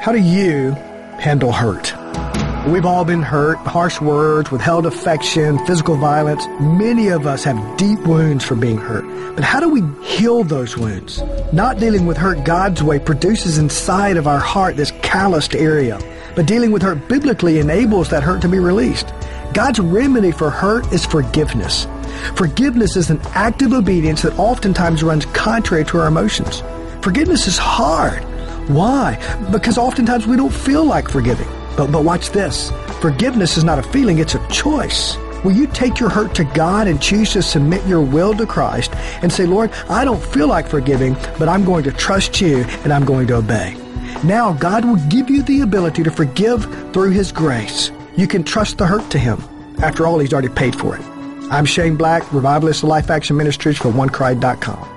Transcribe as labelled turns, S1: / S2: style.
S1: How do you handle hurt? We've all been hurt, harsh words, withheld affection, physical violence. Many of us have deep wounds from being hurt. But how do we heal those wounds? Not dealing with hurt God's way produces inside of our heart this calloused area. But dealing with hurt biblically enables that hurt to be released. God's remedy for hurt is forgiveness. Forgiveness is an act of obedience that oftentimes runs contrary to our emotions. Forgiveness is hard. Why? Because oftentimes we don't feel like forgiving. But, but watch this. Forgiveness is not a feeling, it's a choice. Will you take your hurt to God and choose to submit your will to Christ and say, Lord, I don't feel like forgiving, but I'm going to trust you and I'm going to obey. Now God will give you the ability to forgive through His grace. You can trust the hurt to Him. After all, He's already paid for it. I'm Shane Black, Revivalist of Life Action Ministries for OneCry.com.